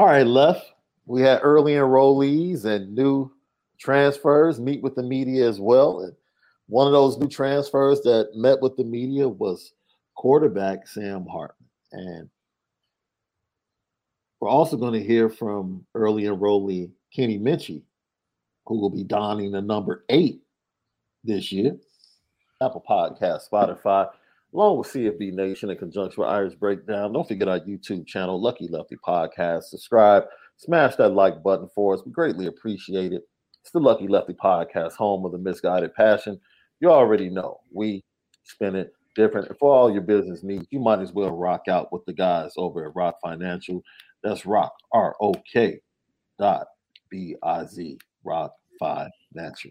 All right, left. We had early enrollees and new transfers meet with the media as well. And one of those new transfers that met with the media was quarterback Sam Hartman. And we're also going to hear from early enrollee Kenny Minchey, who will be donning the number eight this year. Apple Podcast, Spotify, along with CFB Nation in conjunction with Irish Breakdown. Don't forget our YouTube channel, Lucky Lefty Podcast. Subscribe, smash that like button for us. We greatly appreciate it. It's the Lucky Lefty Podcast, home of the misguided passion. You already know we spin it different. And for all your business needs, you might as well rock out with the guys over at Rock Financial. That's Rock R O K dot B I Z Rock Financial.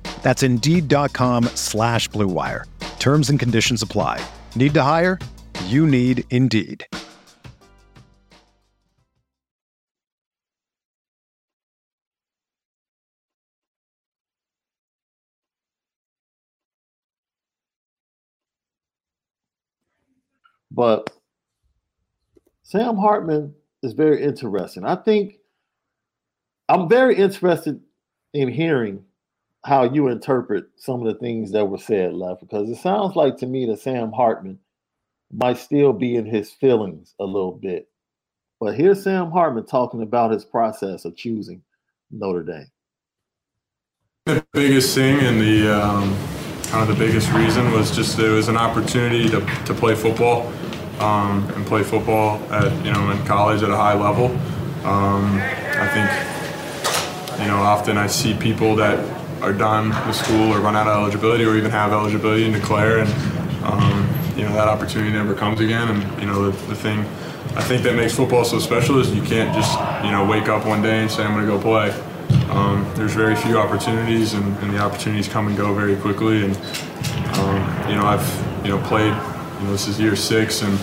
That's Indeed.com slash blue wire. Terms and conditions apply. Need to hire? You need Indeed. But Sam Hartman is very interesting. I think I'm very interested in hearing how you interpret some of the things that were said left because it sounds like to me that Sam Hartman might still be in his feelings a little bit. But here's Sam Hartman talking about his process of choosing Notre Dame. The biggest thing and the um, kind of the biggest reason was just it was an opportunity to, to play football um, and play football at you know in college at a high level. Um, I think you know often I see people that are done with school or run out of eligibility or even have eligibility and declare and um, you know that opportunity never comes again and you know the, the thing I think that makes football so special is you can't just you know wake up one day and say I'm going to go play. Um, there's very few opportunities and, and, the opportunities come and go very quickly and um, you know I've you know played you know, this is year six, and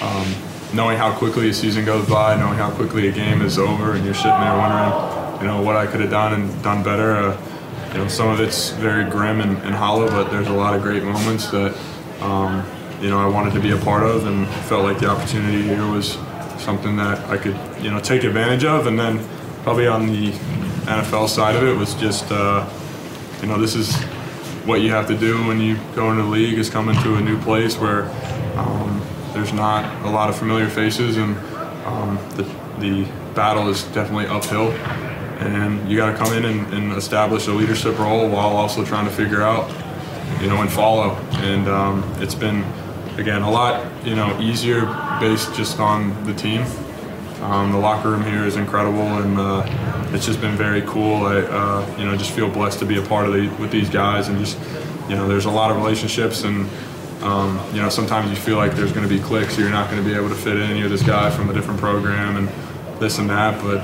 um, knowing how quickly a season goes by, knowing how quickly a game is over, and you're sitting there wondering, you know, what I could have done and done better. Uh, you know, some of it's very grim and, and, hollow, but there's a lot of great moments that, um, you know, I wanted to be a part of, and felt like the opportunity here was something that I could you know take advantage of, and then probably on the NFL side of it was just uh, you know this is what you have to do when you go into the league is come into a new place where um, there's not a lot of familiar faces and um, the, the battle is definitely uphill and you got to come in and, and, establish a leadership role while also trying to figure out you know and follow and um, it's been again a lot you know easier based just on the team um, the locker room here is incredible, and uh, it's just been very cool. I, uh, you know, just feel blessed to be a part of the, with these guys, and just, you know, there's a lot of relationships, and um, you know, sometimes you feel like there's going to be clicks, you're not going to be able to fit in. You're this guy from a different program, and this and that. But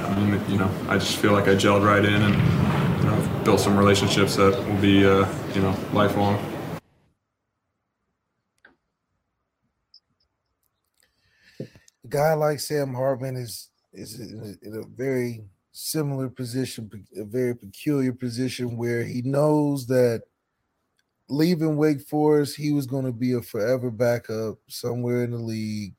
you know, I just feel like I gelled right in, and you know, built some relationships that will be, uh, you know, lifelong. a guy like Sam Hartman is is in a, very similar position, a very peculiar position where he knows that leaving Wake Forest, he was going to be a forever backup somewhere in the league,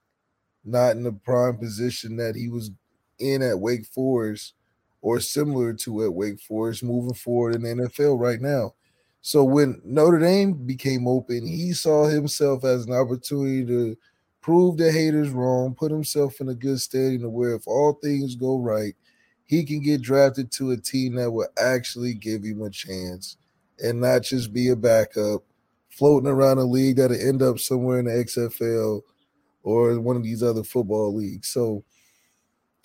not in the prime position that he was in at Wake Forest or similar to at Wake Forest moving forward in the NFL right now. So when Notre Dame became open, he saw himself as an opportunity to prove the haters wrong, put himself in a good standing to where if all things go right, he can get drafted to a team that will actually give him a chance and not just be a backup floating around a league that'll end up somewhere in the XFL or one of these other football leagues. So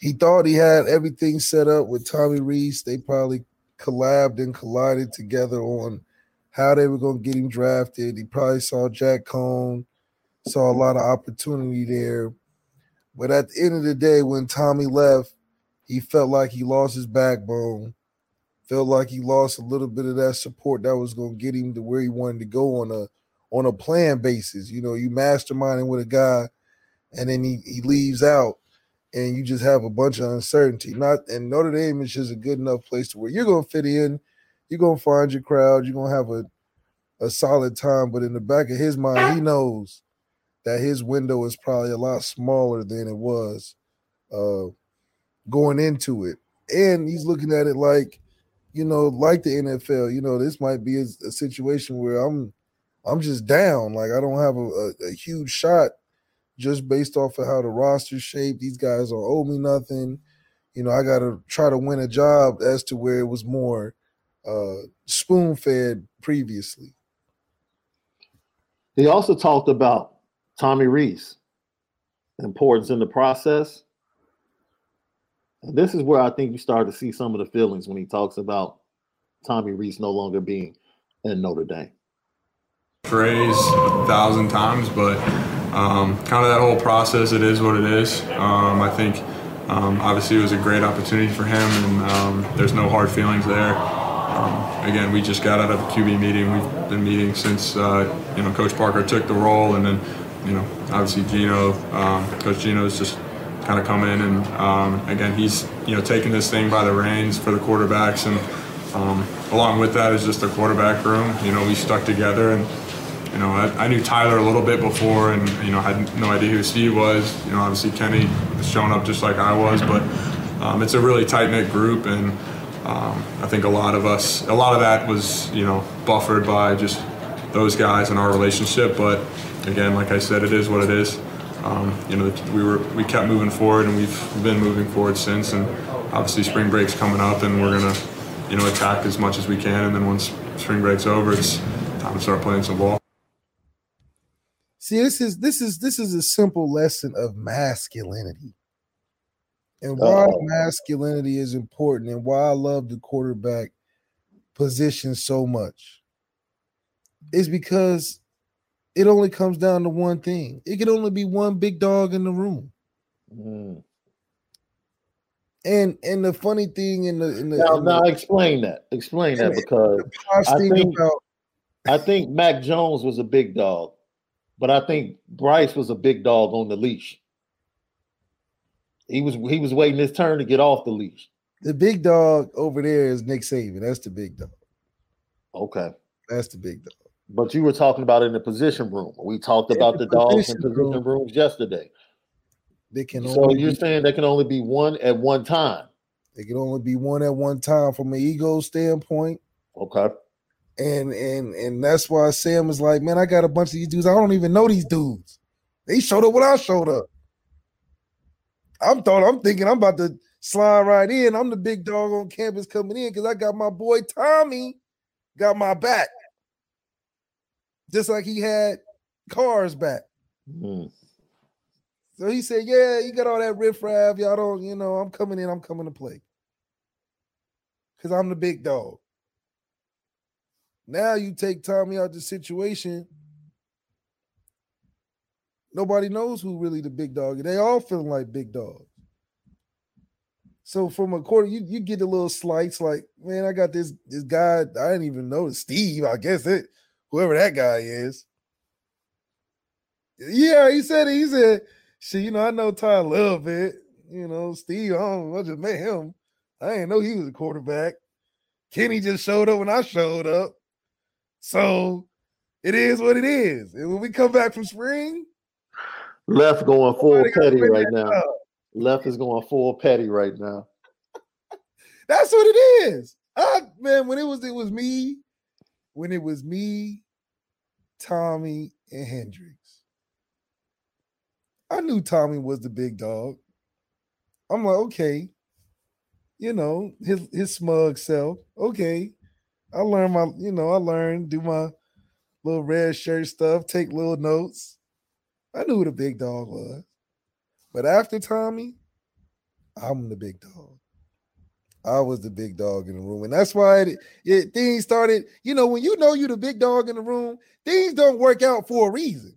he thought he had everything set up with Tommy Rees. They probably collabed and collided together on how they were going to get him drafted. He probably saw Jack Coan Saw a lot of opportunity there. But at the end of the day, when Tommy left, he felt like he lost his backbone. Felt like he lost a little bit of that support that was going to get him to where he wanted to go on a on a plan basis. You know, you masterminding with a guy, and then he, he leaves out, and you just have a bunch of uncertainty. Not and Notre Dame is just a good enough place to where you're to fit in. You're to find your crowd. You're to have a a solid time. But in the back of his mind, he knows that his window is probably a lot smaller than it was uh, going into it. And he's looking at it like, you know, like the NFL, you know, this might be a, a situation where I'm I'm just down. Like I don't have a, a, a, huge shot just based off of how the roster shaped. These guys don't owe me nothing. You know, I gotta try to win a job as to where it was more uh, spoon fed previously. He also talked about Tommy Rees, importance in the process. And this is where I think you start to see some of the feelings when he talks about Tommy Rees no longer being in Notre Dame. Phrase a thousand times, but um, kind of that whole process, it is what it is. Um, I think um, obviously it was a great opportunity for him, and um, there's no hard feelings there. Um, again, we just got out of a QB meeting. We've been meeting since uh, you know Coach Parker took the role, and then you know, obviously Gino, Coach Gino's just kind of come in and um, again he's you know taking this thing by the reins for the quarterbacks and um, along with that is just the quarterback room. You know, we stuck together and you know I, I, knew Tyler a little bit before and you know had no idea who Steve was. You know, obviously Kenny was showing up just like I was, but um, it's a really tight knit group and. Um, I think a lot of us, a lot of that was, you know, buffered by just those guys and our relationship. But again, like I said, it is what it is. Um, you know, we were we kept moving forward, and we've been moving forward since. And obviously, spring break's coming up, and we're gonna, you know, attack as much as we can. And then once spring break's over, it's time to start playing some ball. See, this is this is this is a simple lesson of masculinity, and why Uh-oh. masculinity is important, and why I love the quarterback position so much. Is because it only comes down to one thing. It can only be one big dog in the room. Mm. And and the funny thing in the in the now, in now the, explain that. Explain that because I think, about, I think Mac Jones was a big dog, but I think Bryce was a big dog on the leash. He was he was waiting his turn to get off the leash. The big dog over there is Nick Saban. That's the big dog. Okay. That's the big dog. But you were talking about in the position room. We talked about the dogs in position room. rooms yesterday. They can So you're be, saying there can only be one at one time. they can only be one at one time from an ego standpoint. Okay. And and and that's why Sam was like, man, I got a bunch of these dudes. I don't even know these dudes. They showed up when I showed up. I'm thought I'm thinking I'm about to slide right in. I'm the big dog on campus coming in because I got my boy Tommy got my back. Just like he had cars back. Mm. So he said, Yeah, you got all that riffraff. Y'all don't, you know, I'm coming in, I'm coming to play. Because I'm the big dog. Now you take Tommy out the situation. Nobody knows who really the big dog. They all feeling like big dogs. So from a quarter, you, you get a little slights like, man, I got this this guy. I didn't even know Steve. I guess it, whoever that guy is. Yeah, he said. He said, "Shit, you know, I know Ty a little bit. You know, Steve. I don't. I just met him. I didn't know he was a quarterback. Kenny just showed up when I showed up. So it is what it is. And when we come back from spring, Left going full petty right now. up. Left is going full petty right now. That's what it is. I man, when it was it was me, when it was me, Tommy, and Hendrix. I knew Tommy was the big dog. I'm like, okay, you know, his his smug self. Okay. I learned my, you know, I learned, do my little red shirt stuff, take little notes. I knew who the big dog was. But after Tommy, I'm the big dog. I was the big dog in the room. And that's why it, it things started, you know, when you know you're the big dog in the room, things don't work out for a reason.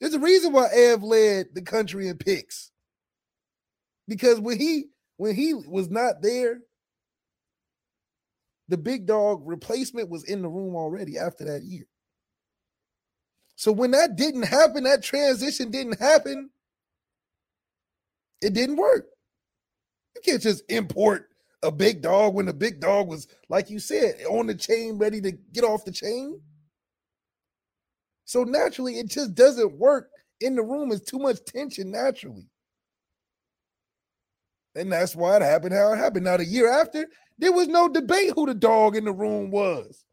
There's a reason why Ev led the country in picks. Because when he when he was not there, the big dog replacement was in the room already after that year. So when that didn't happen, that transition didn't happen, it didn't work. You can't just import a big dog when the big dog was, like you said, on the chain, ready to get off the chain. So naturally, it just doesn't work in the room. It's too much tension naturally. And that's why it happened how it happened. Now, the year after, there was no debate who the dog in the room was.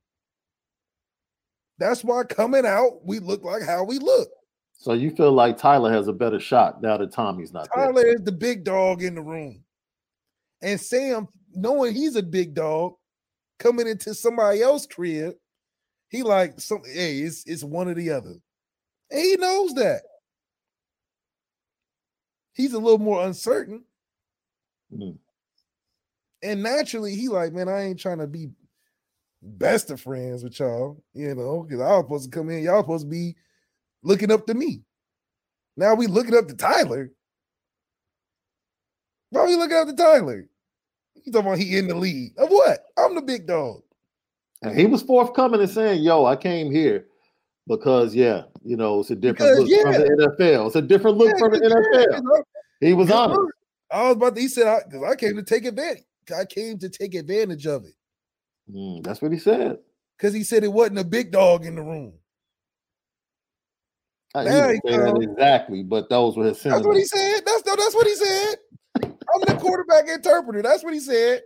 That's why coming out, we look like how we look. So you feel like Tyler has a better shot now that Tommy's not there. Tyler is the big dog in the room. And Sam, knowing he's a big dog, coming into somebody else's crib, he like some hey, it's it's one or the other. And he knows that. He's a little more uncertain. Mm. And naturally, he like, man, I ain't trying to be best of friends with y'all, you know, because I was supposed to come in, y'all supposed to be looking up to me. Now we looking up to Tyler. Why are we looking up to Tyler? You talking about he in the lead of what? I'm the big dog. And he was forthcoming and saying, "Yo, I came here because yeah, you know, it's a different Because, look from the NFL. It's a different look Yeah, from the NFL." yeah, NFL." 'cause He was honest. I was about to, he said, I, cause I came to take advantage. I came to take advantage of it. Mm, that's what he said. Because he said it wasn't a big dog in the room. There didn't say that exactly, but those were his That's what he said. That's no, that's what he said. I'm the quarterback interpreter. That's what he said.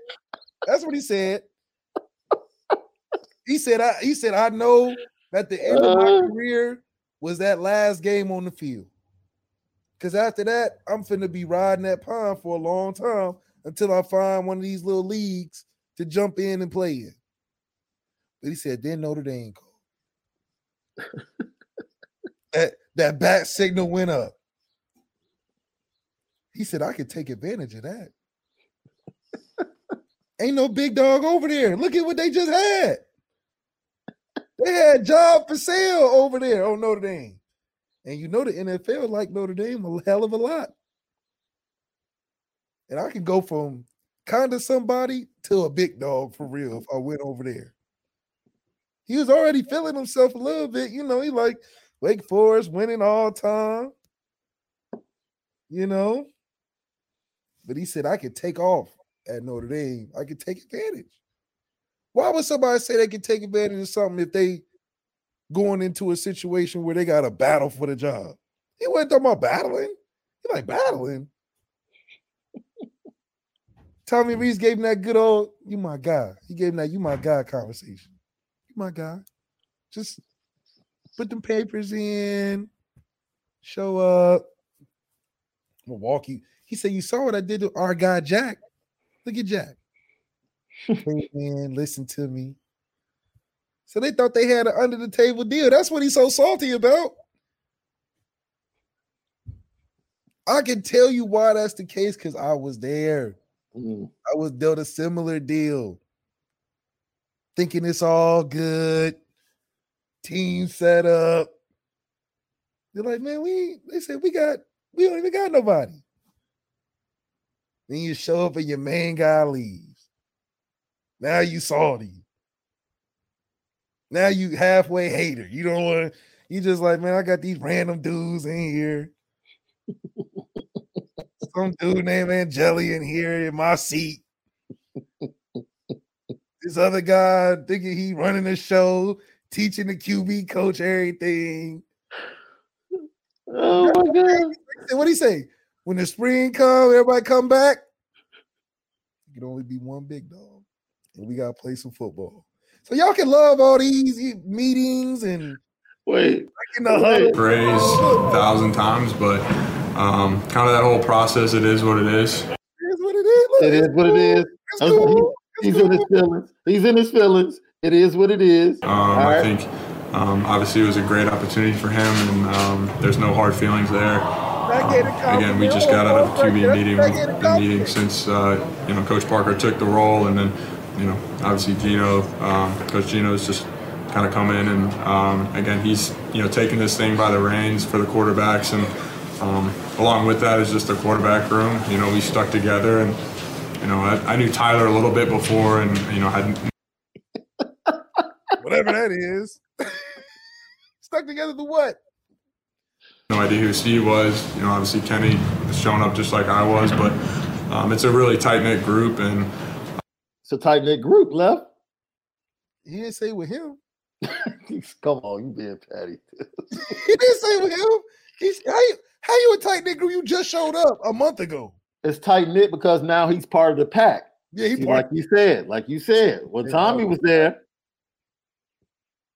That's what he said. He said, I he said, I know that the end of my Uh. career was that last game on the field. Cause after that, I'm finna be riding that pond for a long time until I find one of these little leagues to jump in and play in. But he said, then Notre Dame called. that, that bat signal went up. He said, I could take advantage of that. Ain't no big dog over there. Look at what they just had. They had job for sale over there on Notre Dame. And you know the NFL like Notre Dame a hell of a lot. And I could go from kind of somebody to a big dog for real if I went over there. He was already feeling himself a little bit, you know. He like Wake Forest winning all time, you know. But he said I could take off at Notre Dame. I could take advantage. Why would somebody say they could take advantage of something if they going into a situation where they got a battle for the job? He wasn't talking about battling. He like battling. Tommy Rees gave him that good old "you my guy." He gave him that "you my guy" conversation. You my guy. Just put them papers in. Show up. Milwaukee. He said, "You saw what I did to our guy Jack. Look at Jack. In, listen to me. So they thought they had an under the table deal. That's what he's so salty about. I can tell you why that's the case because I was there. Mm. I was dealt a similar deal. Thinking it's all good. Team set up. They're like, man, we they said we got we don't even got nobody. Then you show up and your main guy leaves. Now you salty. Now you halfway hater. You don't want you just like, man, I got these random dudes in here. Some dude named Angeli in here in my seat. this other guy thinking he running the show, teaching the QB coach everything. Oh my god. What do he say? When the spring come, everybody come back. You can only be one big dog, and we gotta play some football. So y'all can love all these meetings and Wait, in the huddle. Praise a thousand times, but um, kind of that whole process. It is what it is. It is what it is. Look, it is what it cool. is. It's cool. He's in his feelings. He's in his feelings. It is what it is. Um, All I right. think um, obviously it was a great opportunity for him, and um, there's no hard feelings there. Backhanded Again, we just got out of a QB meeting. been meeting since uh, you know Coach Parker took the role, and then you know obviously Gino, um, Coach Gino's just kind of come in, and um, again he's you know taking this thing by the reins for the quarterbacks, and um, along with that is just the quarterback room. You know we stuck together, and you know I, I knew Tyler a little bit before, and you know had Whatever that is. Stuck together to what? no idea who Steve was. You know, obviously Kenny was showing up just like I was, but um, it's a really tight knit group, and It's a tight knit group left. He didn't say with him. Come on, you being petty. He didn't say with him. He's how you, how you a tight nigga? Group? You just showed up a month ago. it's tight knit because now he's part of the pack. Yeah, he See, like you said, like you said, when Yeah, Tommy was there,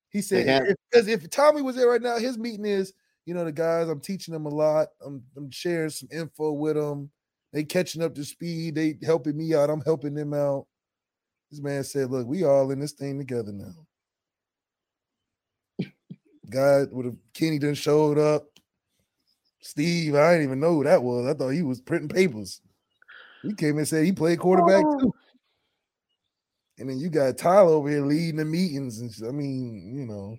he said because if, Tommy was there right now, his meeting is you know the guys. I'm teaching them a lot. I'm I'm sharing some info with them. They catching up to speed. They helping me out. I'm helping them out. This man said, "Look, we all in this thing together now." Guy with a Kenny done showed up. Steve, I didn't even know who that was. I thought he was printing papers. He came and said he played quarterback oh. too. And then you got Tyler over here leading the meetings, and I mean, you know,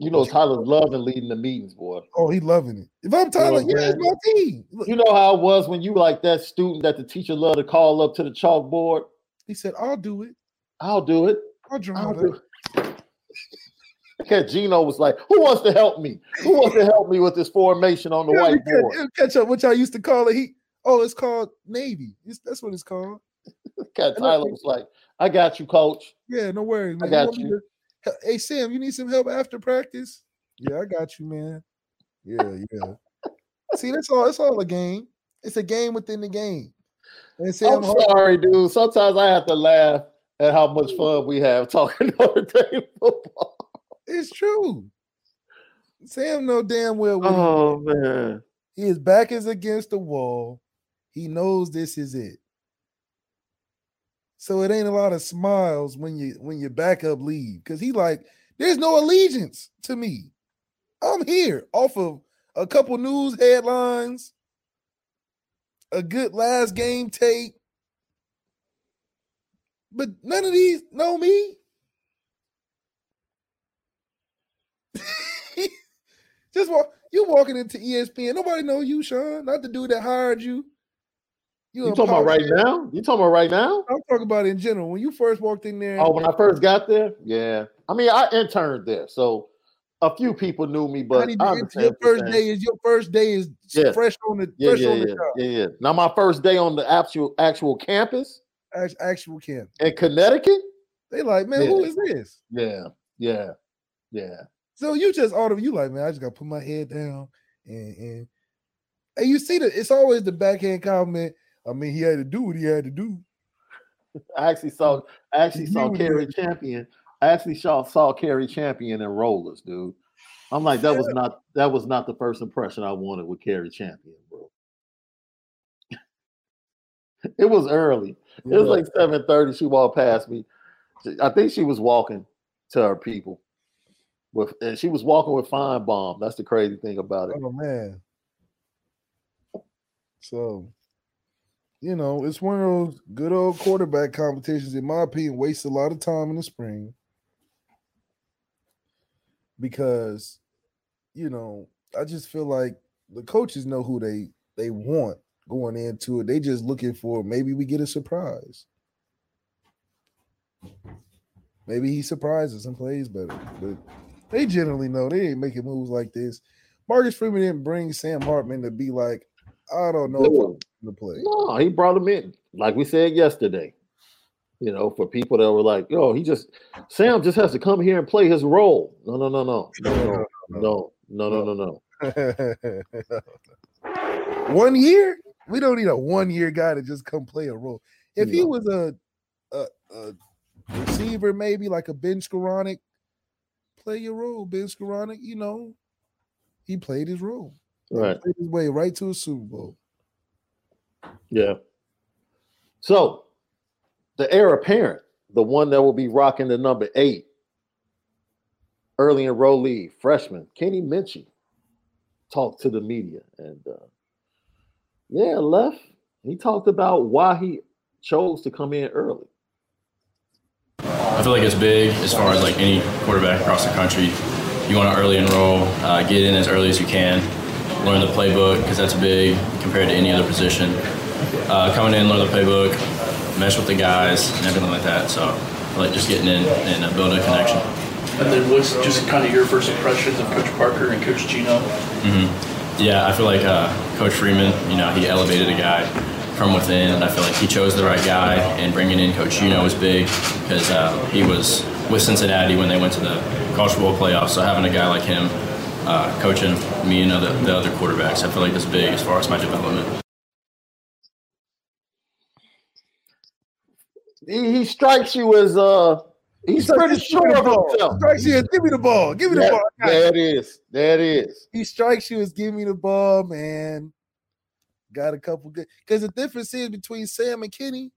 you know Tyler's loving leading the meetings, boy. oh, he loving it. If I'm Tyler, what I'm yeah, it's my team. Look, You know how it was when you like that student that the teacher loved to call up to the chalkboard. He said, "I'll do it. I'll do it. I'll draw I'll it." Okay, Gino was like, "Who wants to help me? Who wants to help me with this formation on the Yeah, whiteboard?" catch, catch up. What y'all used to call it? He, oh, it's called Navy. It's, that's what it's called. Okay, Tyler was like, "I got you, coach." Yeah, no worries. I got me you. to- Hey Sam, you need some help after practice? Yeah, I got you, man. Yeah, yeah. See, that's all. It's all a game. It's a game within the game. And Sam, I'm Har- sorry, dude. Sometimes I have to laugh at how much fun we have talking Notre Dame football. it's true. Sam know damn well what he Oh man, His back is against the wall. He knows this is it. So it ain't a lot of smiles when you when your backup leave because he like there's no allegiance to me. I'm here off of a couple news headlines, a good last game tape, but none of these know me. Just walk. You walking into ESPN. Nobody know you, Shaun. Not the dude that hired you. you a talking about right now? You talking about right now? I'm talking about in general. When you first walked in there, Oh, when I first got there, yeah. I mean, I interned there, so a few people knew me, but did I you- understand your first day is your first day is Yeah. fresh on the Yeah, fresh yeah, on the yeah, job. yeah, yeah. Now my first day on the actual actual campus Act- Actual camp. in Connecticut. They like, man, who Yeah. is this? Yeah, yeah, yeah. So you just all of you like, man, I just gotta put my head down and and And you see that it's always the backhand comment. I mean, he had to do what he had to do. I actually saw I actually saw Cari Champion. I actually saw saw Cari Champion in rollers, dude. I'm like, that was not that was not the first impression I wanted with Cari Champion, bro. it was early. It was like 7:30. She walked past me. I think she was walking to her people. With and she was walking with Finebaum. That's the crazy thing about it. Oh man. So you know, it's one of those good old quarterback competitions, in my opinion, wastes a lot of time in the spring because, you know, I just feel like the coaches know who they they want going into it. They just looking for maybe we get a surprise. Maybe he surprises and plays better, but they generally know they ain't making moves like this. Marcus Freeman didn't bring Sam Hartman to be like, I don't know if I'm to play. No, he brought him in, like we said yesterday. You know, for people that were like, "Yo, he just Sam just has to come here and play his role." No, no, no, no, no, no, no, no, no, no. no. one year? We don't need a one-year guy to just come play a role. If he was a, a, a receiver, maybe like a Ben Skowronek, play your role, Ben Skowronek. You know, he played his role. Right. His way right to a Super Bowl. Yeah. So the heir apparent, the one that will be rocking the number eight, early enrollee, freshman, Kenny Minchey, talked to the media. And uh, yeah, left. He talked about why he chose to come in early. I feel like it's big as far as like any quarterback across the country. You want to early enroll, uh, get in as early as you can, learn the playbook because that's big compared to any other position. Uh, coming in, learn the playbook, mesh with the guys, and everything like that. So, like just getting in and uh, building a connection. And then, what's just kind of your first impressions of Coach Parker and Coach Gino? Mm-hmm. Yeah, I feel like uh, Coach Freeman, you know, he elevated a guy from within, and I feel like he chose the right guy. And bringing in Coach Gino was big because uh, he was with Cincinnati when they went to the College Bowl Playoffs. So having a guy like him uh, coaching me and other, the other quarterbacks. I feel like that's big as far as my development. He, he strikes you as uh he's pretty sure of himself. Strikes you as give me the ball. Give me the ball. There it is. There it is. He strikes you as give me the ball, man. Got a couple good because the difference is between Sam and Kenny.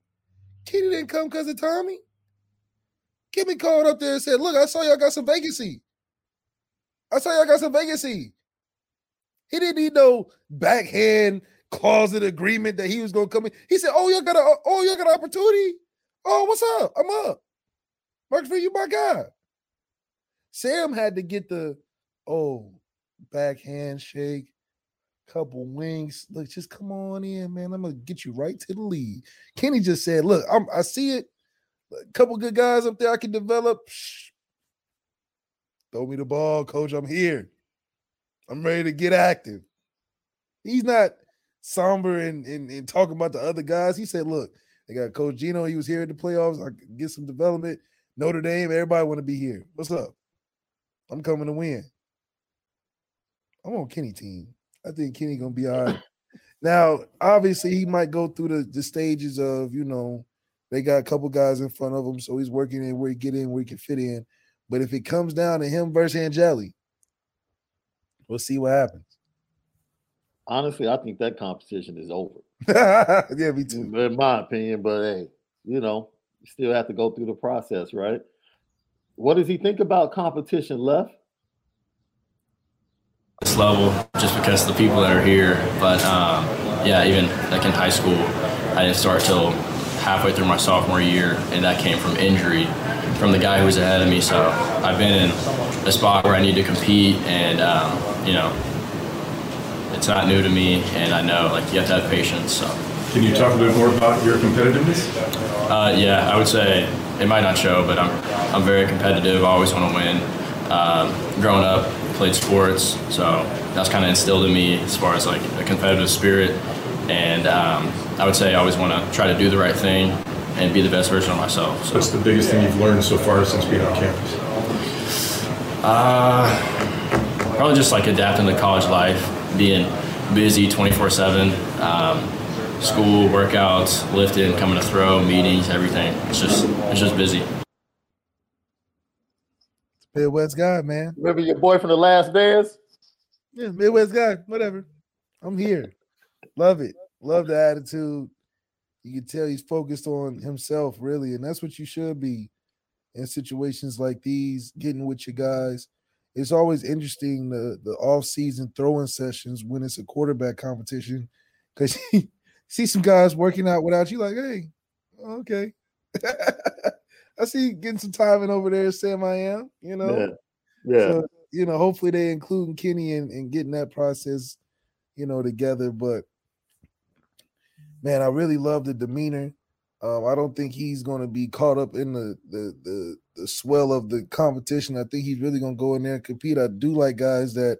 Kenny didn't come because of Tommy. Kenny called up there and said, Look, I saw y'all got some vacancy. I saw y'all got some vacancy. He didn't need no backhand closet agreement that he was gonna come in. He said, "Oh, y'all got a oh y'all got an opportunity. Oh, what's up? I'm up. For you, my guy." Sam had to get the oh backhand shake, couple wings. Look, just come on in, man. I'm gonna get you right to the lead. Kenny just said, "Look, I'm, I see it. A couple good guys up there I can develop. Shh, Throw me the ball, coach. I'm here. I'm ready to get active. He's not somber and, and, and talking about the other guys. He said, look, they got Coach Gino. He was here at the playoffs. I get some development. Notre Dame, everybody want to be here. What's up? I'm coming to win. I'm on Kenny team. I think Kenny gonna be all right. Now, obviously, he might go through the, the stages of, you know, they got a couple guys in front of him, so he's working in where he get in, where he can fit in. But if it comes down to him versus Angeli, we'll see what happens. Honestly, I think that competition is over. yeah, me too. In my opinion, but hey, you know, you still have to go through the process, right? What does he think about competition left? This level, just because the people that are here. But um, yeah, even like in high school, I didn't start till halfway through my sophomore year, and that came from injury from the guy who was ahead of me. So I've been in a spot where I need to compete, and um, you know, it's not new to me, and I know like you have to have patience. So. Can you talk a little bit more about your competitiveness? Uh, yeah, I would say it might not show, but I'm I'm very competitive. I always want to win. Um, growing up, played sports, so that's kind of instilled in me as far as like a competitive spirit. And um, I would say I always want to try to do the right thing and be the best version of myself. So. What's the biggest thing you've learned so far since being on campus? Uh, probably just like adapting to college life, being busy 24 7. Um, school, workouts, lifting, coming to throw, meetings, everything. It's just it's just busy. Midwest guy, man. Remember your boy from the last dance? Yeah, Midwest guy. Whatever. I'm here. Love it. Love the attitude. You can tell he's focused on himself, really, and that's what you should be in situations like these. Getting with your guys. It's always interesting the the off season throwing sessions when it's a quarterback competition because you see some guys working out without you. Like, hey, okay. I see you getting some time in over there, Sam. I am, you know. Yeah. Yeah. So, you know, hopefully they include Kenny in, in getting that process, you know, together. But man, I really love the demeanor. Um, I don't think he's going to be caught up in the, the the the swell of the competition. I think he's really going to go in there and compete. I do like guys that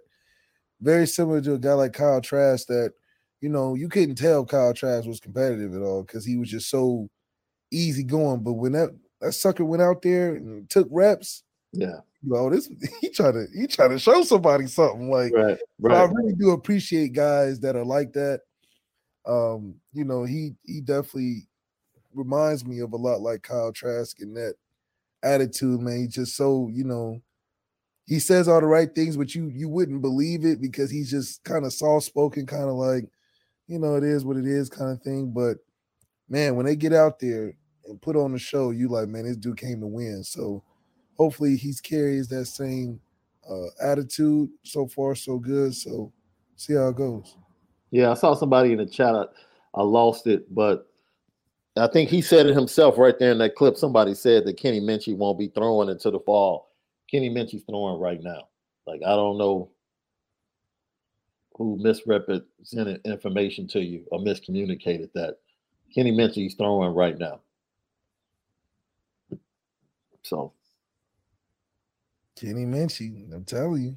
very similar to a guy like Kyle Trask that you know you couldn't tell Kyle Trask was competitive at all because he was just so easy going. But when that that sucker went out there and took reps, yeah, you know, this he tried to he trying to show somebody something like right, so I really do appreciate guys that are like that. Um, you know, he he definitely reminds me of a lot like Kyle Trask in that attitude, man. He's just so, you know, he says all the right things, but you you wouldn't believe it because he's just kind of soft spoken, kind of like, you know, it is what it is, kind of thing. But man, when they get out there and put on the show, you like, man, this dude came to win. So hopefully he's carries that same uh attitude. So far, so good. So see how it goes. Yeah, I saw somebody in the chat. I, I lost it, but I think he said it himself right there in that clip. Somebody said that Kenny Minchey won't be throwing into the fall. Kenny Minchey's throwing right now. Like I don't know who misrepresented information to you or miscommunicated that. Kenny Minchey's throwing right now. So Kenny Minchey, I'm telling you.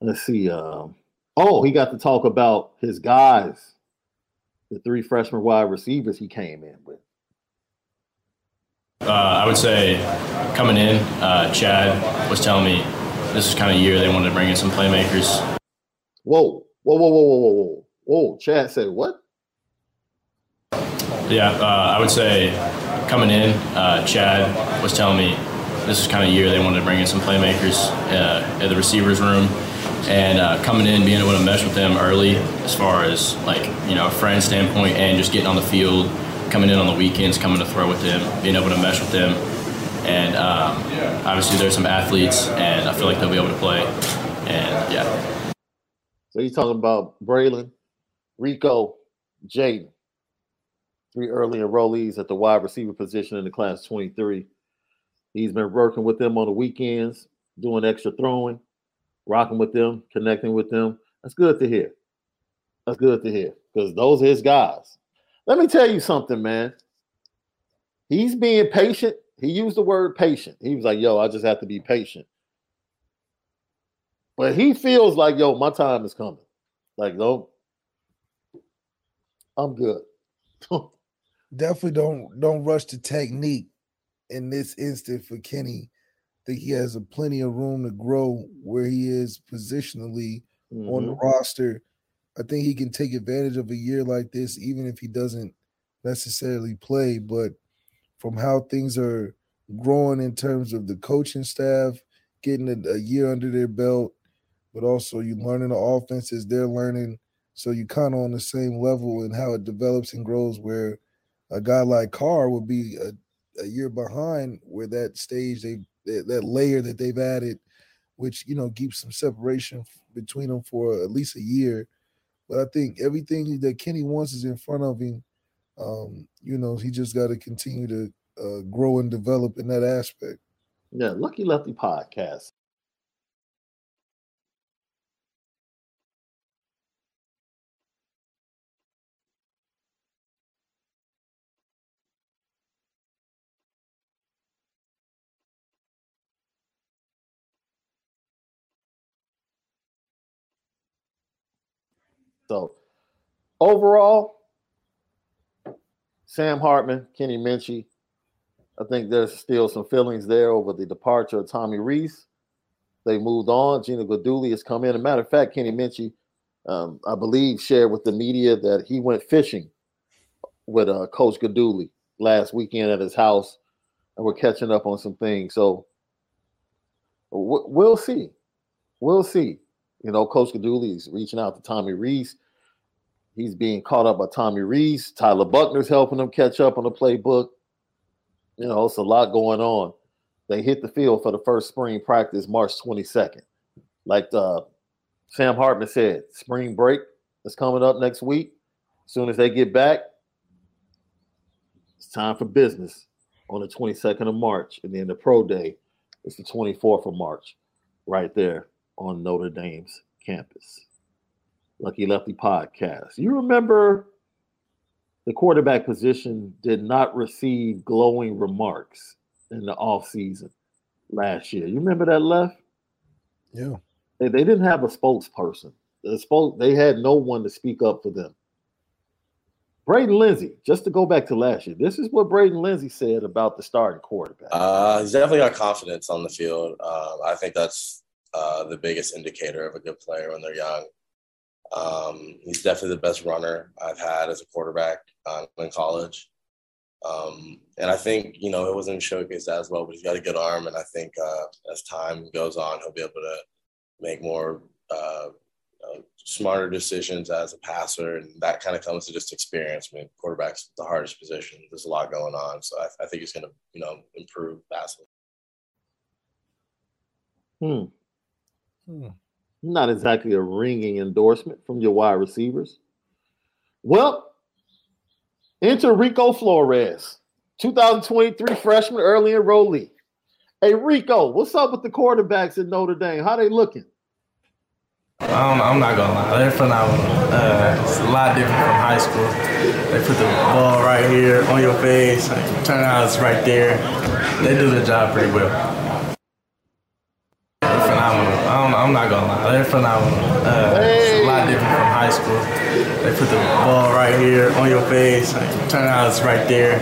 let's see. Um, oh, he got to talk about his guys, the three freshman wide receivers he came in with. Uh, I would say coming in, uh, Chad was telling me this is kind of year they wanted to bring in some playmakers. Whoa, whoa, whoa, whoa, whoa, whoa, whoa. Whoa, Chad said what? Yeah, uh, I would say coming in, uh, Chad was telling me this is kind of year they wanted to bring in some playmakers uh, in the receivers room, and uh, coming in, being able to mesh with them early, as far as like you know a friend standpoint, and just getting on the field, coming in on the weekends, coming to throw with them, being able to mesh with them, and um, obviously there's some athletes, and I feel like they'll be able to play, and yeah. So he's talking about Braylon, Rico, Jaden, three early enrollees at the wide receiver position in the class 23. He's been working with them on the weekends, doing extra throwing, rocking with them, connecting with them. That's good to hear. That's good to hear because those are his guys. Let me tell you something, man. He's being patient. He used the word patient. He was like, yo, I just have to be patient. But he feels like, yo, my time is coming. Like, no, I'm good. Definitely don't don't rush the technique in this instant for Kenny. I think he has a plenty of room to grow where he is positionally on the Mhm. roster. I think he can take advantage of a year like this, even if he doesn't necessarily play. But from how things are growing in terms of the coaching staff, getting a, a year under their belt, but also you learning the offenses they're learning. So you kind of on the same level and how it develops and grows. Where a guy like Carr would be a, a year behind where that stage they that, that layer that they've added, which you know keeps some separation between them for at least a year. But I think everything that Kenny wants is in front of him. Um, you know, he just got to continue to uh, grow and develop in that aspect. Yeah, Lucky Lefty podcast. So overall, Sam Hartman, Kenny Minchey, I think there's still some feelings there over the departure of Tommy Rees. They moved on. Gino Guidugli has come in. As a matter of fact, Kenny Minchey um, I believe, shared with the media that he went fishing with uh, Coach Guidugli last weekend at his house, and we're catching up on some things. So we'll see. We'll see. You know, Coach Guidugli is reaching out to Tommy Rees. He's being caught up by Tommy Rees. Tyler Buchner's helping him catch up on the playbook. You know, it's a lot going on. They hit the field for the first spring practice March 22nd. Like uh, Sam Hartman said, spring break is coming up next week. As soon as they get back, it's time for business on the 22nd of March. And then the pro day is the 24th of March, right there on Notre Dame's campus. Lucky Lefty podcast. You remember the quarterback position did not receive glowing remarks in the offseason last year. You remember that left? Yeah. They, they didn't have a spokesperson. The spoke they had no one to speak up for them. Braden Lenzy, just to go back to last year, this is what Braden Lenzy said about the starting quarterback. Uh, he's definitely got confidence on the field. Uh, I think that's uh, the biggest indicator of a good player when they're young. Um, he's definitely the best runner I've had as a quarterback um, in college. Um, and I think, you know, it wasn't showcased as well, but he's got a good arm. And I think uh, as time goes on, he'll be able to make more uh, uh, smarter decisions as a passer. And that kind of comes to just experience. I mean, quarterback's the hardest position. There's a lot going on. So I, I think he's going to, you know, improve passing. Hmm. Hmm. Not exactly a ringing endorsement from your wide receivers. Well, enter Rico Flores, 2023 freshman early enrollee. Hey Rico, what's up with the quarterbacks in Notre Dame? How they looking? I'm not gonna lie, they're phenomenal. Uh, it's a lot different from high school. They put the ball right here on your face, turn out it's right there. They do the job pretty well. They're. I'm, I'm not gonna lie, they're phenomenal. Uh, hey. It's a lot different from high school. They put the ball right here on your face, turn out it's right there.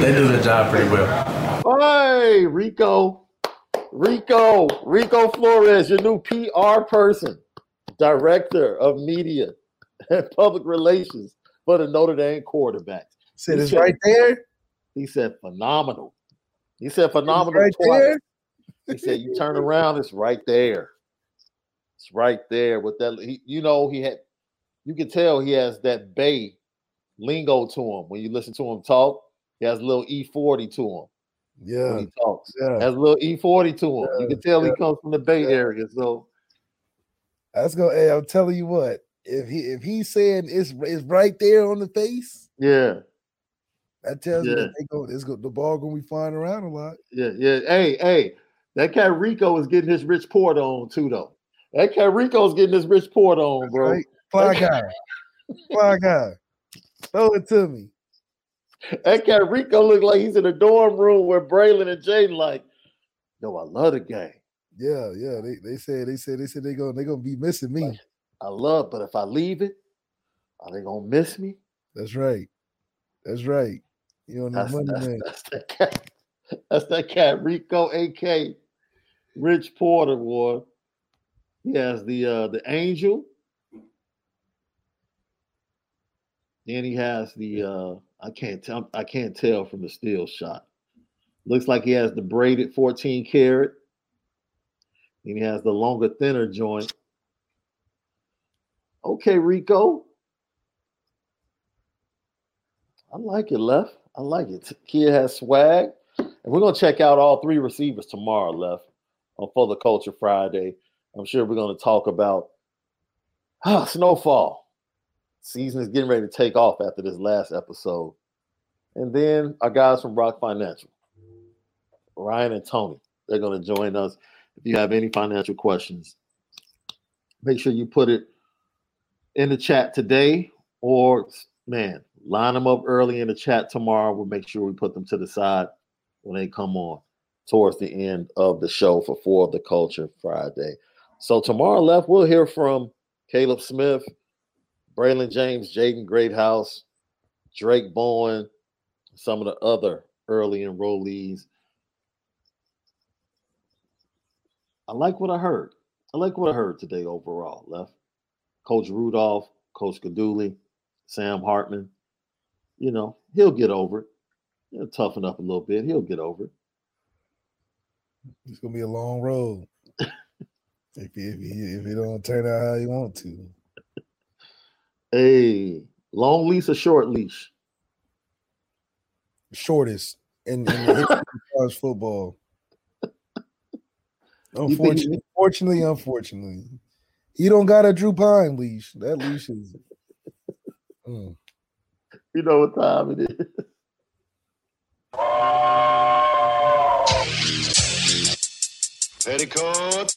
They do the job pretty well. Hey, Rico. Rico, Rico Flores, your new PR person director of media and public relations for the Notre Dame quarterbacks. Said it's right there. He said phenomenal. He said phenomenal right twice. There? He said you turn around, it's right there. It's right there with that. He, you know, he had. You can tell he has that Bay lingo to him when you listen to him talk. He has a little E40 to him. Yeah, when he talks. Yeah, has a little E40 to him. Yeah. You can tell yeah. he comes from the Bay yeah. Area. So that's go. Hey, I'm telling you what. If he if he's saying it's it's right there on the face, yeah, that tells yeah. you that they go, it's go, the ball gonna be flying around a lot. Yeah, yeah. Hey, hey, that cat Rico is getting his Rich Port on too, though. That cat Rico's getting his Rich Port on, bro. Right. Fly guy, fly guy, throw it to me. That cat Rico look like he's in a dorm room where Braylon and Jaden like, yo, I love the game. Yeah, yeah. They they said they said they said they go they gonna be missing me. I love, but if I leave it, are they gonna miss me? That's right. That's right. You know, that's, money that's, man. That's that cat. That's that cat Rico, AK, Rich Porter, boy. He has the uh the angel. Then he has the uh I can't tell I can't tell from the still shot. Looks like he has the braided 14 karat. And he has the longer, thinner joint. Okay, Rico. I like it, Left. I like it. Kid has swag. And we're going to check out all three receivers tomorrow, Left, on For the Culture Friday. I'm sure we're going to talk about ah, snowfall. Season is getting ready to take off after this last episode. And then our guys from Rock Financial, Ryan and Tony, they're going to join us. If you have any financial questions, make sure you put it in the chat today or man, line them up early in the chat tomorrow. We'll make sure we put them to the side when they come on towards the end of the show for Four of the Culture Friday. So tomorrow left, we'll hear from Kaleb Smith, Braylon James, Jaden Greathouse, Drake Bowen, some of the other early enrollees. I like what I heard. I like what I heard today overall, Left. Coach Rudolph, Coach Guidugli, Sam Hartman. You know, he'll get over it. He'll toughen up a little bit. He'll get over it. It's gonna be a long road if he, if he, if it don't turn out how you want to. Hey, long leash or short leash? Shortest in, in the history of college football. Unfortunately, unfortunately, unfortunately, he don't got a Drew Pyne leash. That leash is. Mm. You know what time it is. Petticoat,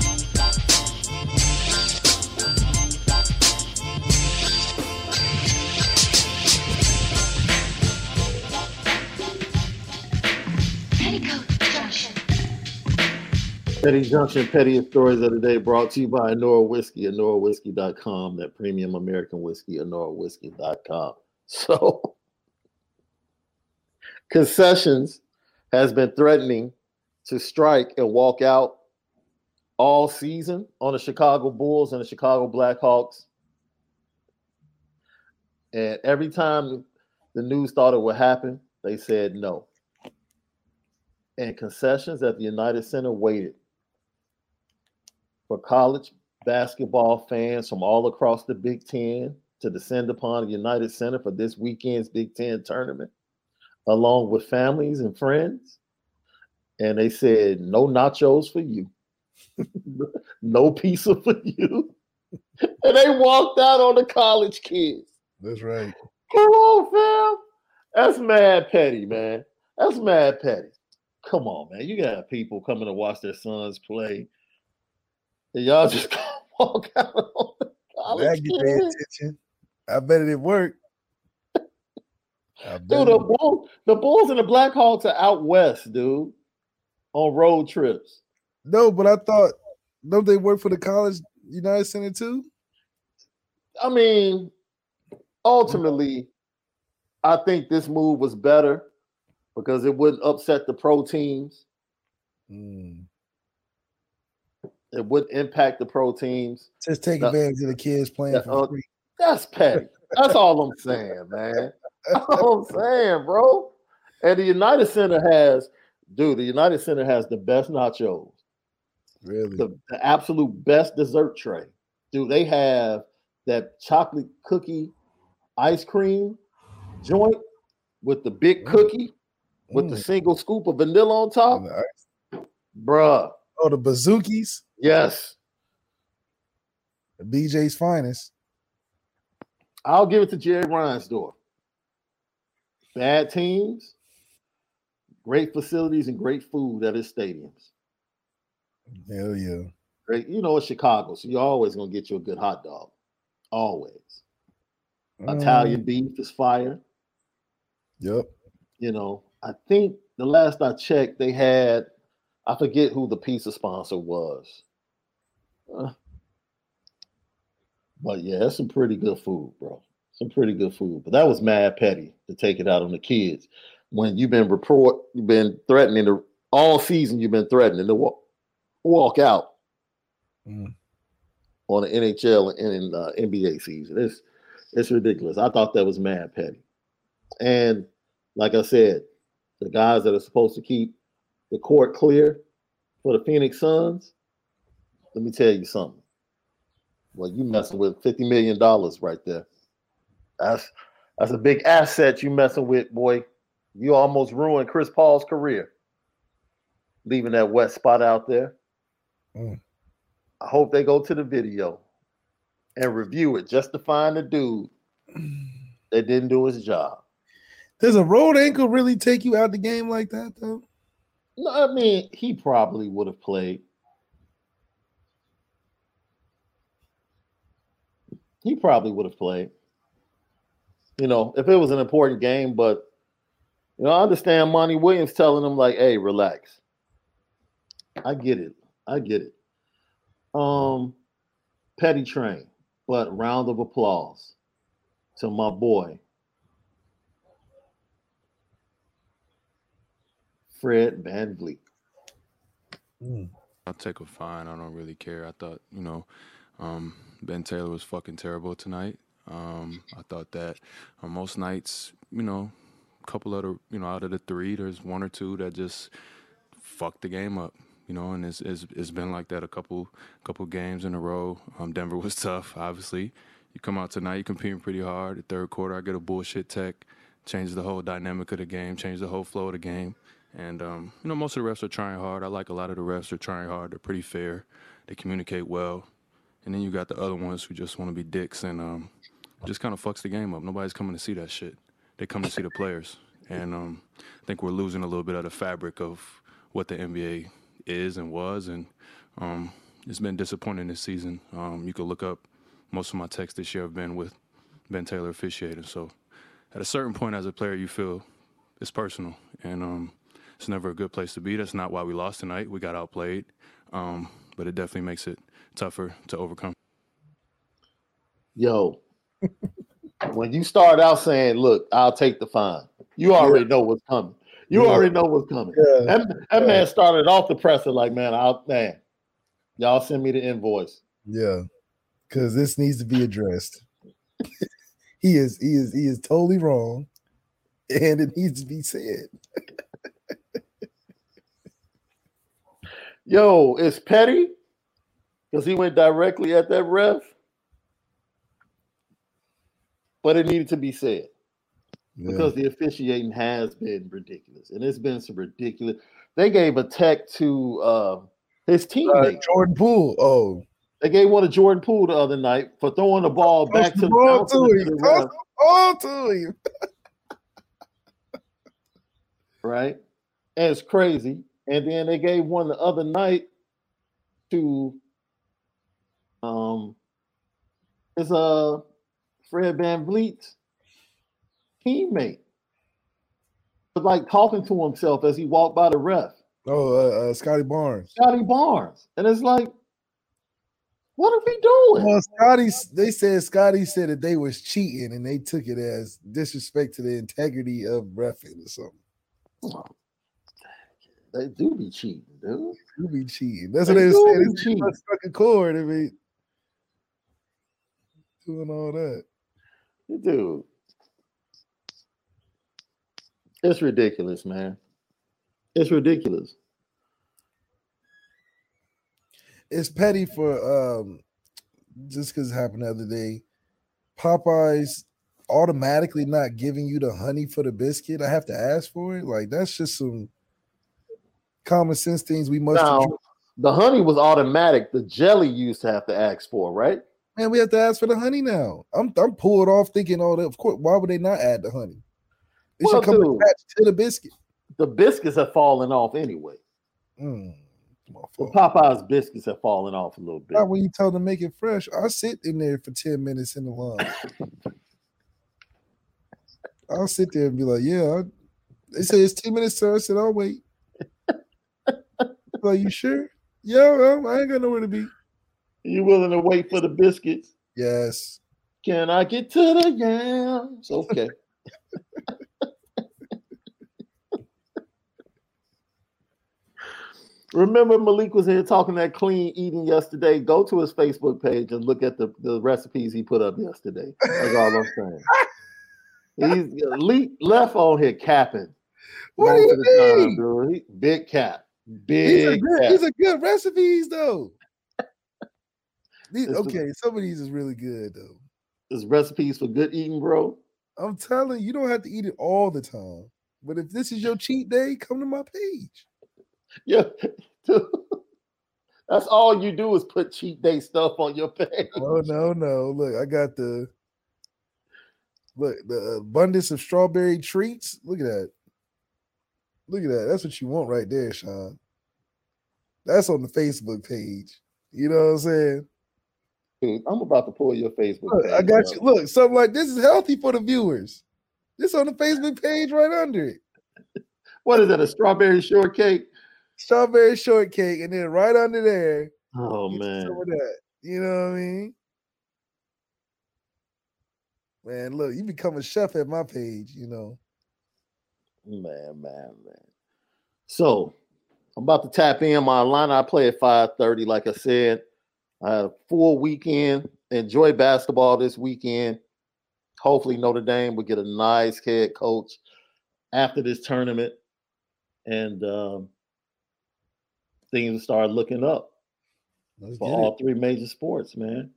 Petty Junction, pettiest stories of the day brought to you by Anora Whiskey, AnoraWhiskey.com, that premium American whiskey, AnoraWhiskey.com. So, concessions has been threatening to strike and walk out all season on the Chicago Bulls and the Chicago Blackhawks. And every time the news thought it would happen, they said no. And concessions at the United Center waited for college basketball fans from all across the Big Ten to descend upon the United Center for this weekend's Big Ten tournament, along with families and friends. And they said, no nachos for you, no pizza for you. and they walked out on the college kids. That's right. Come on, fam. That's mad petty, man. That's mad petty. Come on, man. You got people coming to watch their sons play. And y'all just walk out on the That college get their attention. I bet it worked. I Dude, the Bulls, the Bulls and the Blackhawks are out west, dude, on road trips. No, but I thought don't they work for the college United Center too? I mean, ultimately, I think this move was better because it wouldn't upset the pro teams. Mm. It wouldn't impact the pro teams. Just take advantage of the kids playing Yeah, for uh. That's petty. That's all I'm saying, man. That's all I'm saying, bro. And the United Center has, dude, the United Center has the best nachos, Really? the, the absolute best dessert tray. Dude, they have that chocolate cookie ice cream joint with the big cookie with the Mm. single scoop of vanilla on top. And the ice- Bruh. Oh, the bazookies, Yes. the BJ's finest. I'll give it to Jerry Reinsdorf. Bad teams, great facilities, and great food at his stadiums. Hell yeah. Great, you know, it's Chicago, so you're always gonna get you a good hot dog. Always. Italian Mm, beef is fire. Yep. You know, I think the last I checked, they had I forget who the pizza sponsor was. Uh, but yeah, it's some pretty good food, bro. Some pretty good food. But that was mad petty to take it out on the kids when you've been report, you've been threatening to all season. You've been threatening to walk, walk out Mm. on the NHL and in uh, NBA season. It's it's ridiculous. I thought that was mad petty. And like I said, the guys that are supposed to keep the court clear for the Phoenix Suns, let me tell you something. Well, you messing with fifty million dollars right there. That's that's a big asset you messing with, boy. You almost ruined Chris Paul's career, leaving that wet spot out there. Mm. I hope they go to the video and review it just to find the dude that didn't do his job. Does a road ankle really take you out the game like that though? No, I mean, he probably would have played. He probably would have played. You know, if it was an important game, but You know, I understand Monty Williams telling him like, "Hey, relax." I get it. I get it. Um, petty train, but round of applause to my boy Fred VanVleet. I'll take a fine. I don't really care. I thought, you know, um, Ben Taylor was fucking terrible tonight. Um, I thought that on most nights, you know, a couple of the, you know, out of the three, there's one or two that just fucked the game up. You know, and it's, it's, it's been like that a couple couple games in a row. Um, Denver was tough, obviously. You come out tonight, you're competing pretty hard. The third quarter, I get a bullshit tech, changes the whole dynamic of the game, changes the whole flow of the game. And um, you know, most of the refs are trying hard. I like a lot of the refs are trying hard. They're pretty fair. They communicate well. And then you got the other ones who just want to be dicks and um, just kind of fucks the game up. Nobody's coming to see that shit. They come to see the players. And um, I think we're losing a little bit of the fabric of what the NBA is and was. And um, it's been disappointing this season. Um, you could look up most of my texts this year have been with Ben Taylor officiating. So at a certain point as a player, you feel it's personal. And um, it's never a good place to be. That's not why we lost tonight. We got outplayed. Um, but it definitely makes it tougher to overcome. Yo, when you start out saying, "Look, I'll take the fine," you already know what's coming. You Yeah. already know what's coming. Yeah. That, that man started off the presser like, "Man, I'll man, y'all send me the invoice." Yeah, because this needs to be addressed. he is he is he is totally wrong, and it needs to be said. Yo, it's petty because he went directly at that ref, but it needed to be said because the officiating has been ridiculous, and it's been some ridiculous. They gave a tech to uh, his teammate Jordan Poole. Oh, they gave one to Jordan Poole the other night for throwing the ball back to the, ball to him. the the ball to him. right? And it's crazy. And then they gave one the other night to um it's uh Fred VanVleet's teammate. Was like talking to himself as he walked by the ref. Oh, uh, uh, Scottie Barnes. Scottie Barnes. And it's like, what are we doing? Well, Scottie, they said Scottie said that they was cheating and they took it as disrespect to the integrity of refing or something. They do be cheating, dude. Do be cheating. That's They what they do said. It's cheating. a fucking cord. I mean, doing all that. Dude. It's ridiculous, man. It's ridiculous. It's petty for um just because it happened the other day. Popeyes automatically not giving you the honey for the biscuit. I have to ask for it. Like that's just some common sense things we must Now, the honey was automatic. The jelly you used to have to ask for, right? Man, we have to ask for the honey now. I'm I'm pulled off thinking, oh, of course, why would they not add the honey? It Well, should come dude. attached to the biscuit. The biscuits have fallen off anyway. Mm, The Popeyes biscuits have fallen off a little bit. Not when you tell them to make it fresh. I sit in there for 10 minutes in the line. I'll sit there and be like, yeah. I, they say it's 10 minutes, sir. I said, I'll wait. Like, you sure? Yeah, well, I ain't got nowhere to be. You willing to wait for the biscuits? Yes. Can I get to the yams? Okay. Remember Malik was here talking that clean eating yesterday. Go to his Facebook page and look at the, the recipes he put up yesterday. That's all I'm saying. He's le- left on here capping. What do you time, mean? dude. He- big cap. These are Big good, these are good recipes, though. These, okay, some of these is really good, though. There's recipes for good eating, bro. I'm telling you, you don't have to eat it all the time. But if this is your cheat day, come to my page. Yeah. That's all you do is put cheat day stuff on your page. Oh no, no. Look, I got the look the abundance of strawberry treats. Look at that. Look at that. That's what you want right there, Shaun. That's on the Facebook page. You know what I'm saying? Dude, I'm about to pull your Facebook. Look, I got up. you. Look, something like this is healthy for the viewers. This on the Facebook page right under it. what is that? A strawberry shortcake? Strawberry shortcake, and then right under there, Oh man. some that. You know what I mean? Man, look, you become a chef at my page. You know. Man, man, man. So I'm about to tap in my line. I play at 5:30. Like I said, I had a full weekend. Enjoy basketball this weekend. Hopefully, Notre Dame will get a nice head coach after this tournament, and um, things start looking up Let's for all three major sports. Man,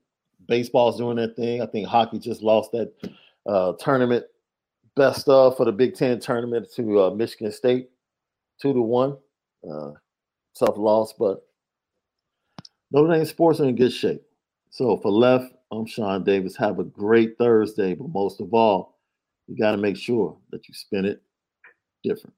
baseball's doing that thing. I think hockey just lost that uh, tournament best of for the Big Ten tournament to uh, Michigan State, two to one. Uh, tough loss, but Notre Dame sports are in good shape. So for left, I'm Shaun Davis. Have a great Thursday, but most of all, you got to make sure that you spin it different.